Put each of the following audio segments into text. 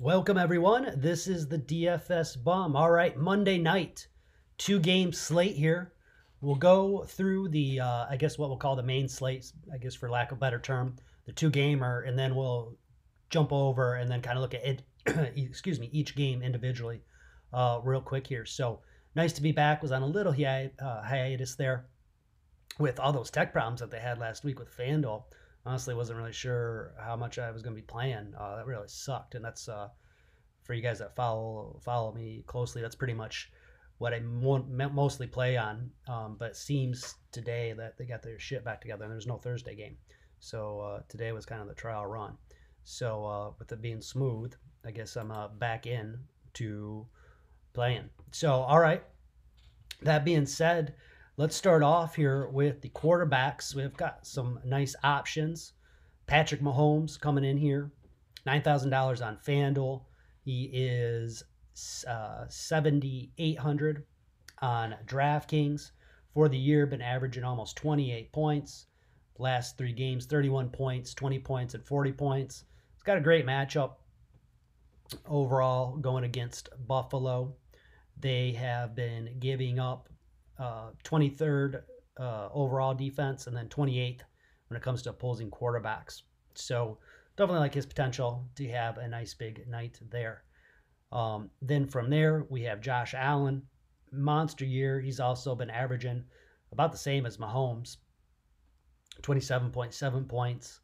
Welcome, everyone. This is the DFS Bum. All right, Monday night, two game slate here. We'll go through the, uh, I guess, what we'll call the main slate, I guess, for lack of a better term, the two gamer, and then we'll jump over and then kind of look at it, excuse me, each game individually, uh, real quick here. So nice to be back. Was on a little hi- uh, hiatus there with all those tech problems that they had last week with FanDuel honestly wasn't really sure how much I was going to be playing. Uh, that really sucked, and that's uh, for you guys that follow follow me closely. That's pretty much what I mo- mostly play on. Um, but it seems today that they got their shit back together, and there's no Thursday game, so uh, today was kind of the trial run. So uh, with it being smooth, I guess I'm uh, back in to playing. So all right. That being said, Let's start off here with the quarterbacks. We've got some nice options. Patrick Mahomes coming in here, $9,000 on FanDuel. He is uh, 7,800 on DraftKings. For the year, been averaging almost 28 points. Last three games, 31 points, 20 points, and 40 points. It's got a great matchup overall going against Buffalo. They have been giving up uh, 23rd uh, overall defense, and then 28th when it comes to opposing quarterbacks. So definitely like his potential to have a nice big night there. Um, then from there, we have Josh Allen, monster year. He's also been averaging about the same as Mahomes, 27.7 points.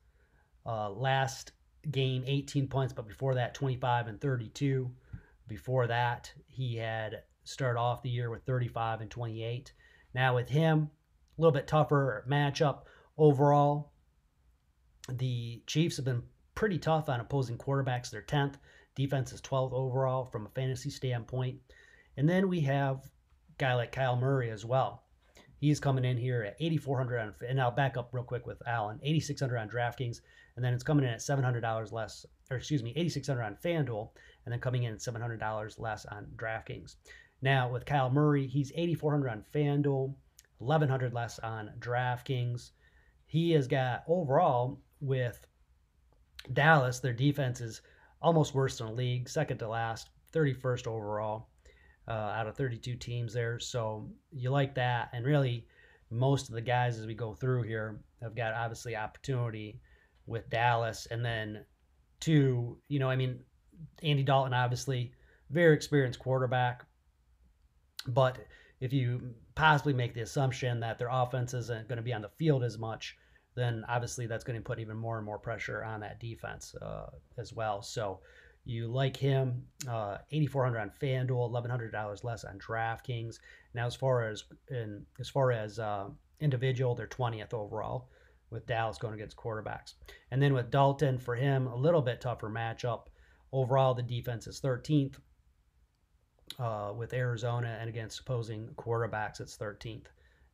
Uh, last game, 18 points, but before that, 25 and 32. Before that, he had start off the year with 35 and 28. Now with him, a little bit tougher matchup overall. The Chiefs have been pretty tough on opposing quarterbacks. They're 10th. Defense is 12th overall from a fantasy standpoint. And then we have a guy like Kyler Murray as well. He's coming in here at 8,400 on, and I'll back up real quick with Allen, 8,600 on DraftKings, and then it's coming in at $700 less, or excuse me, 8,600 on FanDuel, and then coming in at $700 less on DraftKings. Now with Kyler Murray, he's 8,400 on FanDuel, 1,100 less on DraftKings. He has got overall with Dallas, their defense is almost worse than the league, second to last, 31st overall uh, out of 32 teams there. So you like that. And really, most of the guys as we go through here have got obviously opportunity with Dallas. And then, two, you know, I mean, Andy Dalton, obviously, very experienced quarterback. But if you possibly make the assumption that their offense isn't going to be on the field as much, then obviously that's going to put even more and more pressure on that defense uh, as well. So you like him, uh, 8,400 on FanDuel, $1,100 less on DraftKings. Now, as far as in as far as uh, individual, they're 20th overall with Dallas going against quarterbacks. And then with Dalton, for him, a little bit tougher matchup. Overall, the defense is 13th uh, with Arizona and against opposing quarterbacks, it's 13th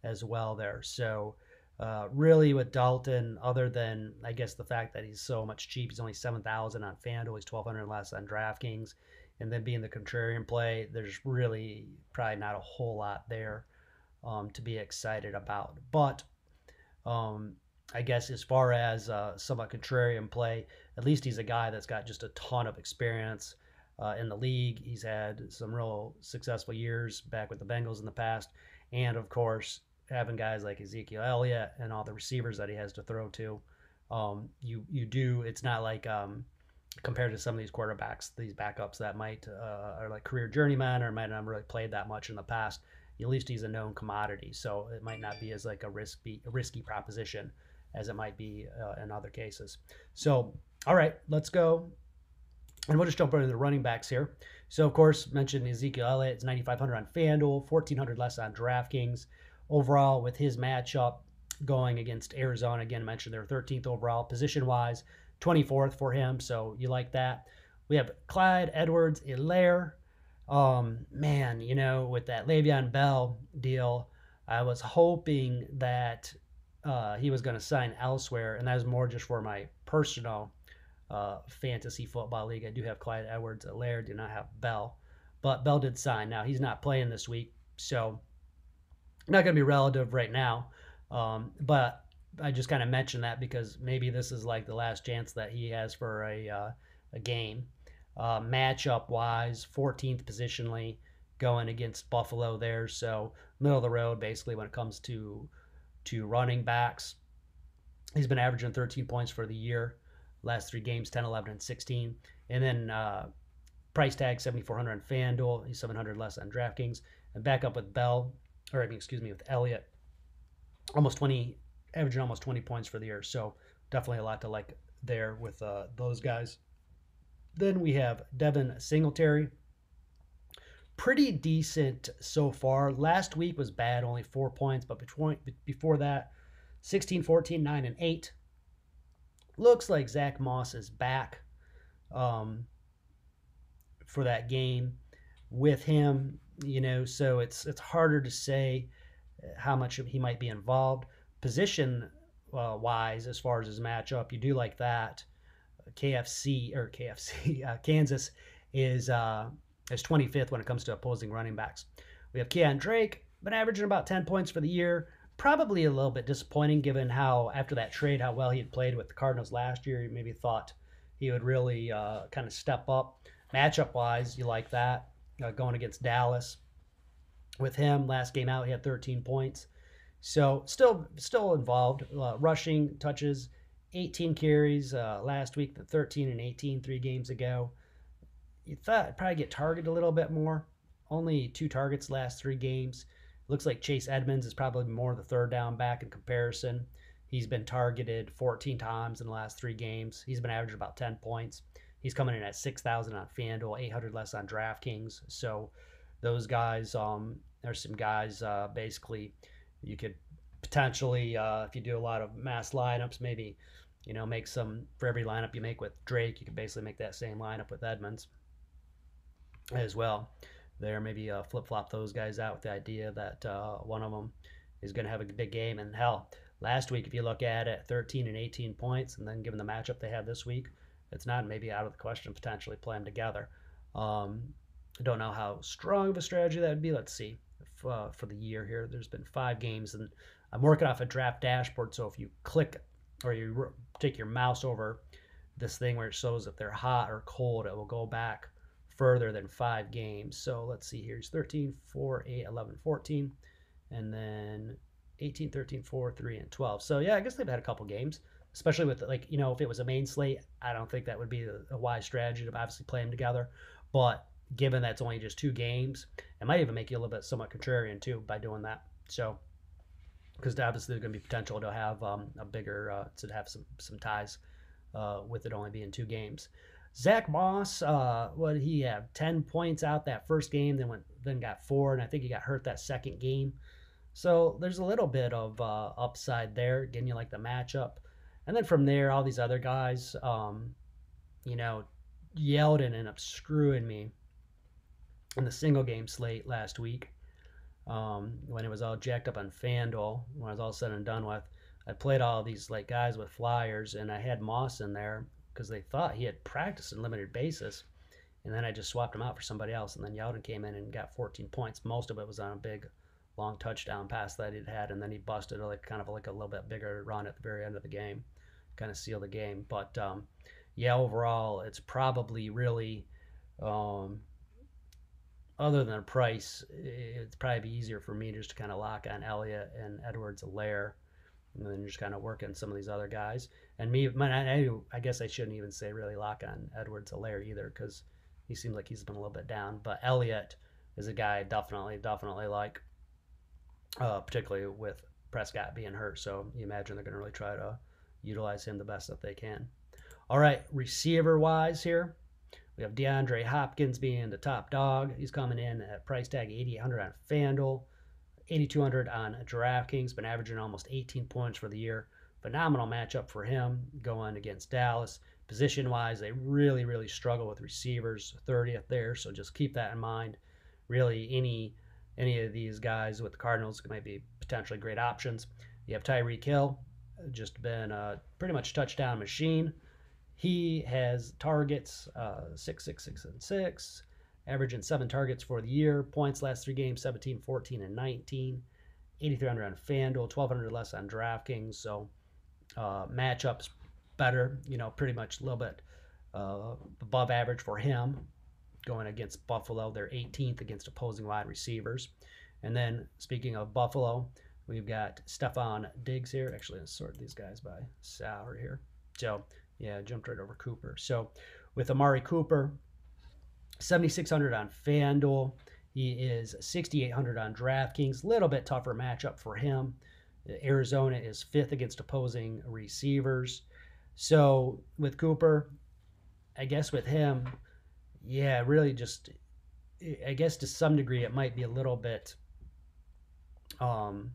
as well there. So, uh, really, with Dalton, other than I guess the fact that he's so much cheap, he's only 7,000 on FanDuel, he's 1,200 less on DraftKings, and then being the contrarian play, there's really probably not a whole lot there um, to be excited about. But um, I guess as far as uh, somewhat contrarian play, at least he's a guy that's got just a ton of experience uh, in the league. He's had some real successful years back with the Bengals in the past. And of course, having guys like Ezekiel Elliott and all the receivers that he has to throw to, um, you you do. It's not like um, compared to some of these quarterbacks, these backups that might uh, are like career journeyman or might not really played that much in the past. At least he's a known commodity, so it might not be as like a risky risky proposition as it might be uh, in other cases. So, all right, let's go and we'll just jump into the running backs here. So, of course, mentioned Ezekiel Elliott. It's 9,500 on FanDuel, 1,400 less on DraftKings. Overall, with his matchup going against Arizona, again, mentioned they're 13th overall, position wise, 24th for him. So, you like that. We have Clyde Edwards Helaire. Um, man, you know, with that Le'Veon Bell deal, I was hoping that uh, he was going to sign elsewhere, and that was more just for my personal uh, fantasy football league. I do have Clyde Edwards Helaire, do not have Bell. But Bell did sign. Now, he's not playing this week, so not going to be relative right now. Um, but I just kind of mentioned that because maybe this is like the last chance that he has for a, uh, a game. uh, matchup wise, 14th positionally going against Buffalo there. So middle of the road basically when it comes to to running backs. He's been averaging 13 points for the year. Last three games, 10, 11, and 16. And then uh, price tag 7,400 on FanDuel. He's 700 less on DraftKings. And back up with Bell, or I mean, excuse me, with Elliott. Almost 20, averaging almost 20 points for the year. So definitely a lot to like there with uh, those guys. Then we have Devin Singletary. Pretty decent so far. Last week was bad, only four points, but between, before that, 16, 14, 9, and 8. Looks like Zach Moss is back um, for that game with him, you know, so it's it's harder to say how much he might be involved. Position uh, wise, as far as his matchup, you do like that. KFC or KFC uh, Kansas is uh, is 25th when it comes to opposing running backs. We have Kenyan Drake, been averaging about 10 points for the year. Probably a little bit disappointing given how after that trade how well he had played with the Cardinals last year. You maybe thought he would really uh, kind of step up. Matchup wise, you like that uh, going against Dallas. With him last game out, he had 13 points. So still still involved. Uh, rushing touches, 18 carries uh, last week, the 13 and 18 three games ago. You thought probably get targeted a little bit more. Only two targets last three games. Looks like Chase Edmonds is probably more the third down back in comparison. He's been targeted 14 times in the last three games. He's been averaging about 10 points. He's coming in at 6,000 on FanDuel, 800 less on DraftKings. So those guys, um, there's some guys uh, basically you could potentially, uh, if you do a lot of mass lineups, maybe you know make some for every lineup you make with Drake, you can basically make that same lineup with Edmonds as well. There, maybe uh, flip flop those guys out with the idea that uh, one of them is going to have a big game. And hell, last week, if you look at it, 13 and 18 points, and then given the matchup they had this week, it's not maybe out of the question potentially play them together. Um, I don't know how strong of a strategy that would be. Let's see if, uh, for the year here. There's been five games, and I'm working off a draft dashboard. So if you click or you take your mouse over this thing where it shows if they're hot or cold, it will go back further than five games. So let's see here. It's 13, 4, 8, 11, 14, and then 18, 13, 4, 3, and 12. So yeah, I guess they've had a couple games, especially with like, you know, if it was a main slate, I don't think that would be a, a wise strategy to obviously play them together. But given that's only just two games, it might even make you a little bit somewhat contrarian too by doing that. So, because obviously there's going to be potential to have um, a bigger, uh, to have some some ties uh, with it only being two games. Zach Moss, uh, what did he have? Ten points out that first game, then went then got four, and I think he got hurt that second game. So there's a little bit of uh, upside there, getting you like the matchup, and then from there, all these other guys, um, you know, Yeldon ended up screwing me in the single game slate last week um, when it was all jacked up on FanDuel, when I was all said and done with. I played all these like guys with flyers, and I had Moss in there because they thought he had practiced in limited basis. And then I just swapped him out for somebody else. And then Yeldon came in and got 14 points. Most of it was on a big, long touchdown pass that he'd had. And then he busted like kind of like a little bit bigger run at the very end of the game, kind of seal the game. But um, yeah, overall, it's probably really um, other than the price, it'd probably be easier for me just to kind of lock on Elliott and Edwards-Helaire and then just kind of working some of these other guys. And me, I, guess I shouldn't even say really lock on Edwards-Helaire either because he seems like he's been a little bit down. But Elliott is a guy I definitely, definitely like, uh, particularly with Prescott being hurt. So you imagine they're going to really try to utilize him the best that they can. All right, receiver wise here, we have DeAndre Hopkins being the top dog. He's coming in at price tag 8800 on FanDuel, 8200 on DraftKings. Been averaging almost 18 points for the year. Phenomenal matchup for him going against Dallas. Position wise, they really, really struggle with receivers, 30th there. So just keep that in mind. Really, any any of these guys with the Cardinals might be potentially great options. You have Tyreek Hill, just been a pretty much touchdown machine. He has targets uh, six, six, six, and six, averaging seven targets for the year. Points last three games 17, 14, and 19. 8,300 on FanDuel, 1,200 less on DraftKings. So uh, matchups better, you know, pretty much a little bit uh, above average for him going against Buffalo. They're 18th against opposing wide receivers. And then speaking of Buffalo, we've got Stefon Diggs here. Actually, let's sort these guys by salary here. So, yeah, jumped right over Cooper. So, with Amari Cooper, 7,600 on FanDuel. He is 6,800 on DraftKings. Little bit tougher matchup for him. Arizona is fifth against opposing receivers. So with Cooper, I guess with him, yeah, really just, I guess to some degree it might be a little bit um,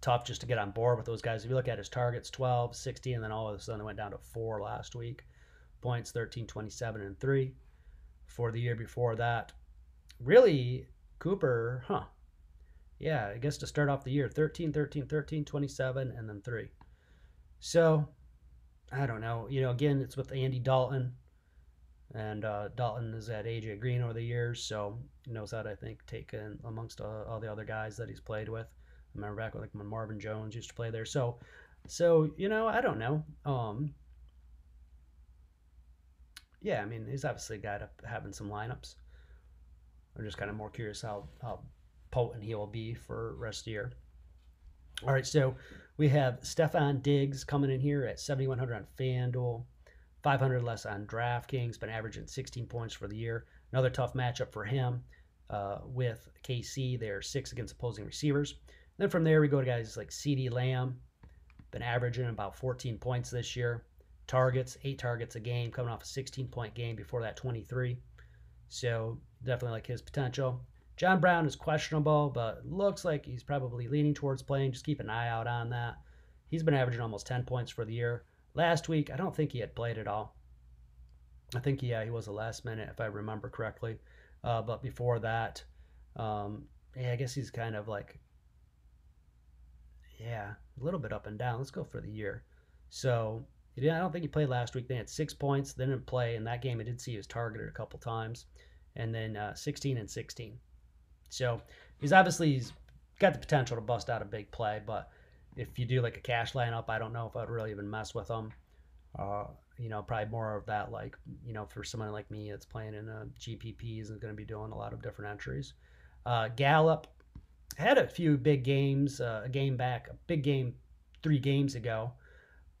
tough just to get on board with those guys. If you look at his targets, 12, 16, and then all of a sudden it went down to four last week. Points 13, 27, and three for the year before that. Really, Cooper, huh? Yeah, I guess to start off the year 13, 13, 13, 27, and then three. So, I don't know. You know, again, it's with Andy Dalton. And uh, Dalton has had AJ Green over the years, so knows to, I think, take in amongst all, all the other guys that he's played with. I remember back like when Marvin Jones used to play there. So, so you know, I don't know. Um, yeah, I mean, he's obviously a guy to having some lineups. I'm just kind of more curious how, how potent he will be for rest of the year. All right, so we have Stefon Diggs coming in here at 7,100 on FanDuel, 500 less on DraftKings, been averaging 16 points for the year. Another tough matchup for him uh, with KC. They're six against opposing receivers. Then from there, we go to guys like CeeDee Lamb, been averaging about 14 points this year targets, eight targets a game, coming off a 16 point game before that 23. So definitely like his potential. John Brown is questionable, but looks like he's probably leaning towards playing. Just keep an eye out on that. He's been averaging almost 10 points for the year. Last week, I don't think he had played at all. I think, yeah, he was a last minute, if I remember correctly. Uh, but before that, um, yeah, I guess he's kind of like, yeah, a little bit up and down. Let's go for the year. So he didn't, I don't think he played last week. They had six points. They didn't play in that game. I did see he was targeted a couple times, and then uh, 16 and 16. So he's obviously he's got the potential to bust out a big play. But if you do like a cash lineup, I don't know if I'd really even mess with him. Uh, you know, probably more of that like you know for someone like me that's playing in a GPPs and going to be doing a lot of different entries. Uh, Gallup had a few big games, uh, a game back, a big game three games ago.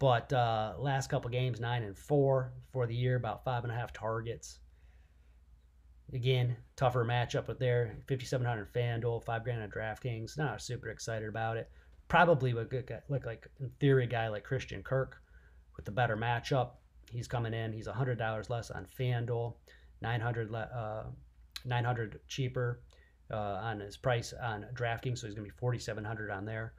But uh, last couple games, nine and four for the year, about five and a half targets. Again, tougher matchup with there. 5,700 FanDuel, five grand on DraftKings. Not super excited about it. Probably would look like, in theory, guy like Christian Kirk with the better matchup. He's coming in. He's $100 less on FanDuel, 900 uh, 900 cheaper uh, on his price on DraftKings, so he's going to be 4,700 on there.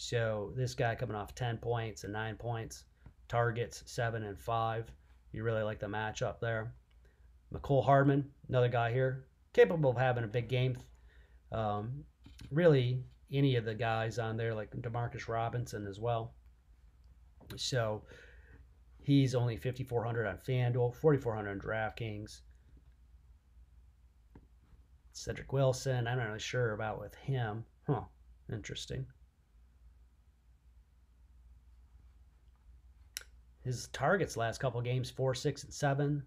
So this guy coming off 10 points and 9 points, targets 7 and 5. You really like the matchup there. Mecole Hardman, another guy here, capable of having a big game. Um, really, any of the guys on there, like Demarcus Robinson as well. So he's only 5,400 on FanDuel, 4,400 on DraftKings. Cedric Wilson, I'm not really sure about with him. Huh, interesting. His targets last couple games, 4, 6, and 7.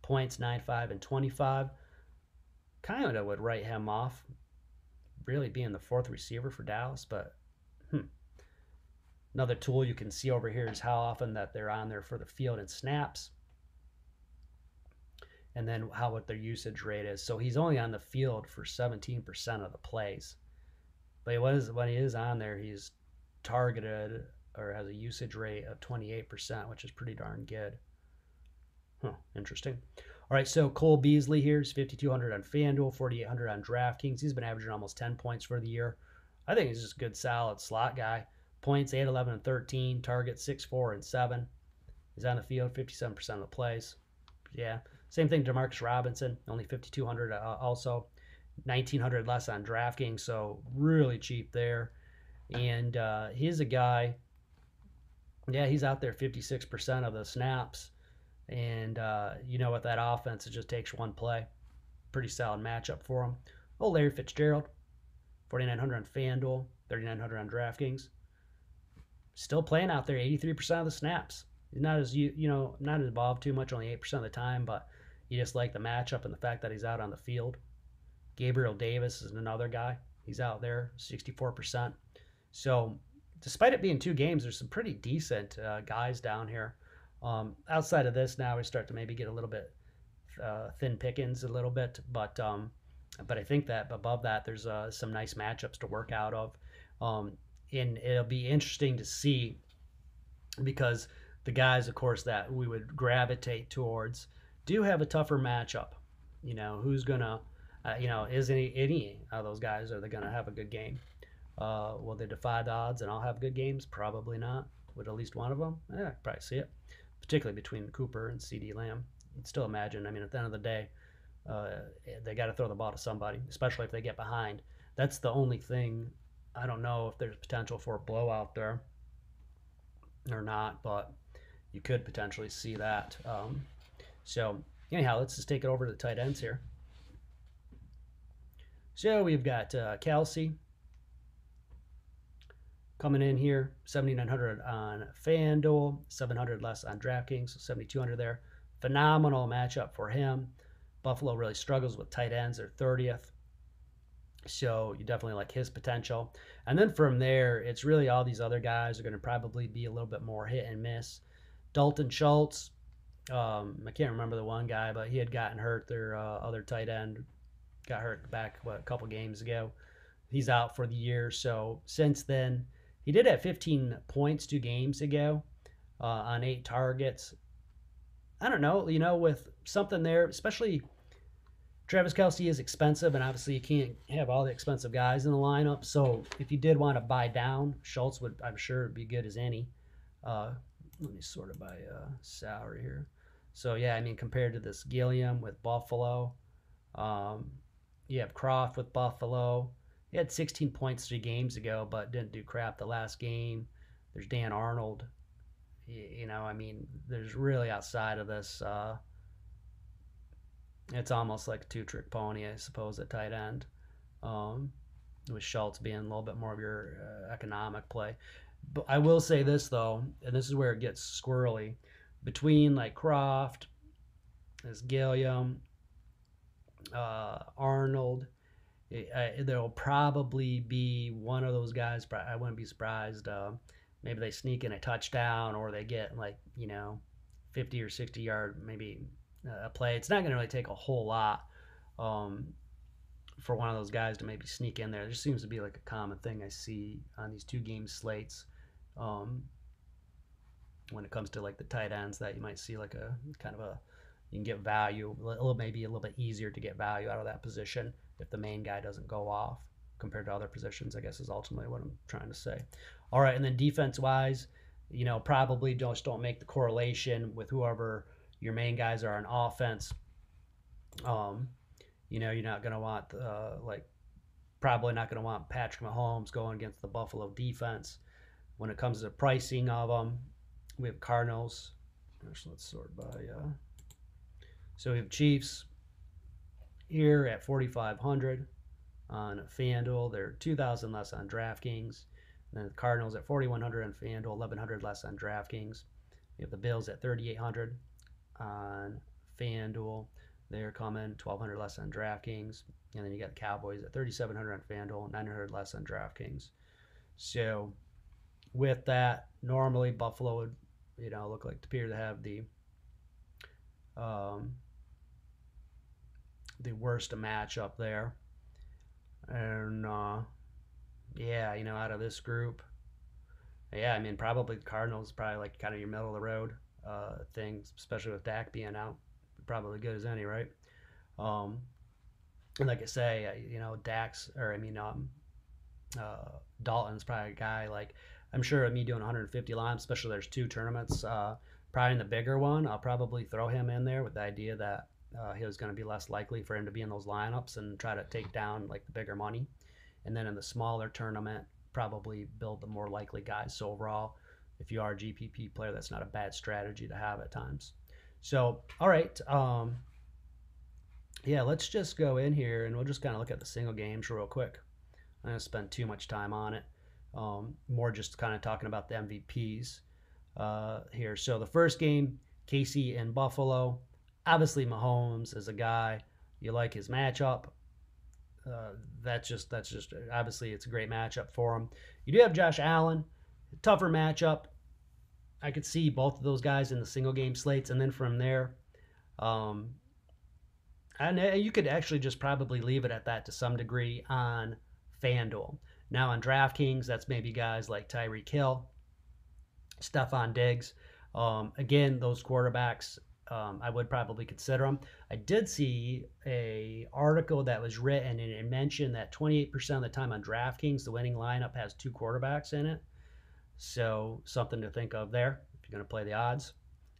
Points, 9, 5, and 25. Kind of would write him off, really being the fourth receiver for Dallas, but hmm. Another tool you can see over here is how often that they're on there for the field and snaps. And then how what their usage rate is. So he's only on the field for 17% of the plays. But he was when he is on there, he's targeted or has a usage rate of 28%, which is pretty darn good. Huh, interesting. All right, so Cole Beasley here is 5,200 on FanDuel, 4,800 on DraftKings. He's been averaging almost 10 points for the year. I think he's just a good, solid slot guy. Points 8, 11, and 13. Targets 6, 4, and 7. He's on the field 57% of the plays. Yeah. Same thing, Demarcus Robinson, only 5,200 uh, also. 1,900 less on DraftKings, so really cheap there. And uh, he's a guy yeah, he's out there 56% of the snaps. And, uh, you know, with that offense, it just takes one play. Pretty solid matchup for him. Oh, Larry Fitzgerald, 4,900 on FanDuel, 3,900 on DraftKings. Still playing out there 83% of the snaps. not as you you know not involved too much, only eight percent of the time, but you just like the matchup and the fact that he's out on the field. Gabriel Davis is another guy. He's out there, 64%. So, despite it being two games, there's some pretty decent uh, guys down here. Um, outside of this, now we start to maybe get a little bit uh, thin pickings a little bit, but um, but I think that above that, there's uh, some nice matchups to work out of, um, and it'll be interesting to see because the guys, of course, that we would gravitate towards do have a tougher matchup. You know, who's gonna, uh, you know, is any any of those guys are they gonna have a good game? Uh, will they defy the odds and all have good games? Probably not. Would at least one of them? Yeah, probably see it. Particularly between Cooper and CeeDee Lamb. You'd still imagine. I mean, at the end of the day, uh, they got to throw the ball to somebody, especially if they get behind. That's the only thing. I don't know if there's potential for a blowout there or not, but you could potentially see that. Um, so anyhow, let's just take it over to the tight ends here. So we've got uh, Kelce coming in here, 7,900 on FanDuel, 700 less on DraftKings, so 7,200 there. Phenomenal matchup for him. Buffalo really struggles with tight ends. They're 30th. So you definitely like his potential. And then from there, it's really all these other guys are going to probably be a little bit more hit and miss. Dalton Schultz, um, I can't remember the one guy, but he had gotten hurt. Their uh, other tight end got hurt back what, a couple games ago. He's out for the year. So since then, he did have 15 points two games ago uh, on eight targets. I don't know, you know, with something there, especially Travis Kelce is expensive, and obviously you can't have all the expensive guys in the lineup. So if you did want to buy down, Schultz would, I'm sure, be good as any. Uh, let me sort it by uh, salary here. So yeah, I mean compared to this Gilliam with Buffalo, um, you have Kroft with Buffalo. He had 16 points three games ago, but didn't do crap the last game. There's Dan Arnold. You know, I mean, there's really outside of this. Uh, it's almost like a two-trick pony, I suppose, at tight end. Um, with Schultz being a little bit more of your uh, economic play. But I will say this though, and this is where it gets squirrely between like Kroft, as Gilliam, uh, Arnold. Uh, there'll probably be one of those guys. I wouldn't be surprised. Uh, maybe they sneak in a touchdown or they get like you know, 50 or 60 yard maybe a play. It's not going to really take a whole lot um, for one of those guys to maybe sneak in there. There seems to be like a common thing I see on these two game slates. Um, when it comes to like the tight ends that you might see like a kind of a you can get value a little maybe a little bit easier to get value out of that position if the main guy doesn't go off compared to other positions i guess is ultimately what i'm trying to say all right and then defense wise you know probably just don't make the correlation with whoever your main guys are on offense um you know you're not going to want uh, like probably not going to want patrick mahomes going against the buffalo defense when it comes to pricing of them we have Cardinals. So let's sort by. Uh, so we have Chiefs here at 4,500 on FanDuel. They're 2,000 less on DraftKings. And then the Cardinals at 4,100 on FanDuel, 1,100 less on DraftKings. We have the Bills at 3,800 on FanDuel. They're coming 1,200 less on DraftKings. And then you got the Cowboys at 3,700 on FanDuel, 900 less on DraftKings. So with that, normally Buffalo would you know, look like to appear to have the um, the worst match up there. And uh, yeah, you know, out of this group, yeah, I mean, probably the Cardinals probably like kind of your middle of the road uh, things, especially with Dak being out, probably good as any, right? Um, and like I say, you know, Dax or I mean, um, uh, Dalton's probably a guy like I'm sure me doing 150 lines, especially there's two tournaments, uh, probably in the bigger one, I'll probably throw him in there with the idea that uh, he was going to be less likely for him to be in those lineups and try to take down like the bigger money. And then in the smaller tournament, probably build the more likely guys. So overall, if you are a GPP player, that's not a bad strategy to have at times. So, all right. Um, yeah, let's just go in here and we'll just kind of look at the single games real quick. Going to spend too much time on it. Um, more just kind of talking about the MVPs. uh, here. So the first game, KC and Buffalo. Obviously, Mahomes is a guy you like his matchup. Uh, that's just that's just obviously it's a great matchup for him. You do have Josh Allen, tougher matchup. I could see both of those guys in the single game slates, and then from there, um, and you could actually just probably leave it at that to some degree on FanDuel. Now on DraftKings, that's maybe guys like Tyreek Hill, Stefon Diggs. Um, again, those quarterbacks, um, I would probably consider them. I did see a article that was written and it mentioned that 28% of the time on DraftKings, the winning lineup has two quarterbacks in it. So something to think of there if you're going to play the odds.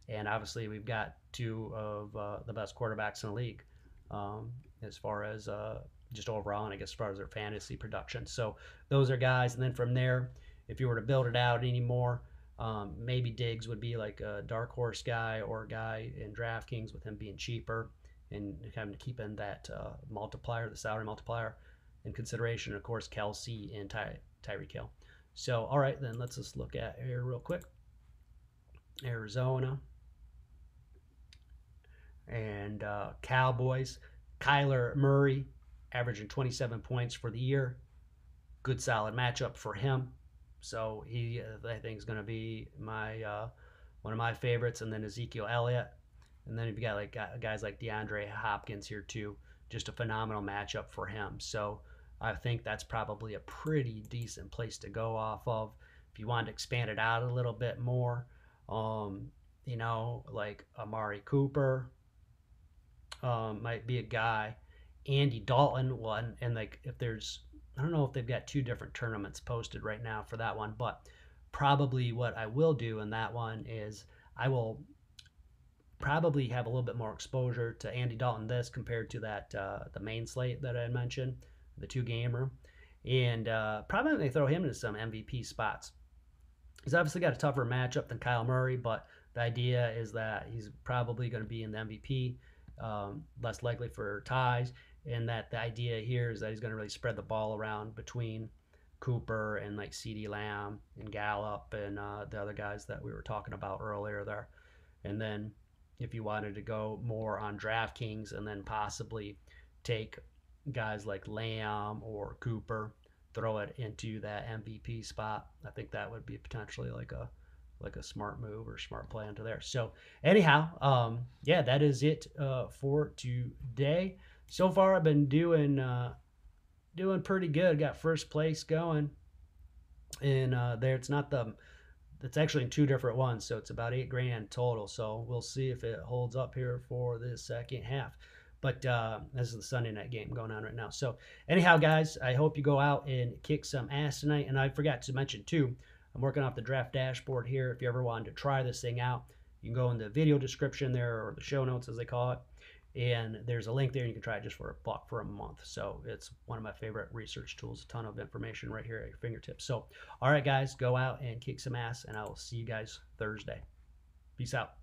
And obviously, we've got two of uh, the best quarterbacks in the league um, as far as uh, just overall, and I guess as far as their fantasy production. So those are guys. And then from there, if you were to build it out anymore, um, maybe Diggs would be like a dark horse guy or a guy in DraftKings with him being cheaper and kind of keeping that uh, multiplier, the salary multiplier, in consideration. Of course, Kelce and Ty- Tyreek Hill. So, all right, then let's just look at here real quick. Arizona and uh, Cowboys. Kyler Murray averaging 27 points for the year. Good solid matchup for him. So he, I think, is going to be my uh, one of my favorites. And then Ezekiel Elliott. And then you've got like guys like DeAndre Hopkins here too. Just a phenomenal matchup for him. So I think that's probably a pretty decent place to go off of. If you want to expand it out a little bit more, um, you know, like Amari Cooper um, might be a guy. Andy Dalton one, and like if there's, I don't know if they've got two different tournaments posted right now for that one, but probably what I will do in that one is I will probably have a little bit more exposure to Andy Dalton this compared to that uh, the main slate that I mentioned the two gamer, and uh, probably throw him into some MVP spots. He's obviously got a tougher matchup than Kyler Murray, but the idea is that he's probably going to be in the MVP, um, less likely for ties, and that the idea here is that he's going to really spread the ball around between Cooper and like CeeDee Lamb and Gallup and uh, the other guys that we were talking about earlier there. And then if you wanted to go more on DraftKings and then possibly take guys like Lamb or Cooper, throw it into that MVP spot. I think that would be potentially like a like a smart move or smart play into there. So anyhow, um, yeah, that is it uh, for today. So far, I've been doing uh, doing pretty good. Got first place going, and uh, there it's not the it's actually in two different ones, so it's about eight grand total. So we'll see if it holds up here for the second half. But uh, this is the Sunday night game going on right now. So, anyhow, guys, I hope you go out and kick some ass tonight. And I forgot to mention, too, I'm working off the draft dashboard here. If you ever wanted to try this thing out, you can go in the video description there or the show notes, as they call it. And there's a link there. You can try it just for a buck for a month. So, it's one of my favorite research tools. A ton of information right here at your fingertips. So, all right, guys, go out and kick some ass. And I will see you guys Thursday. Peace out.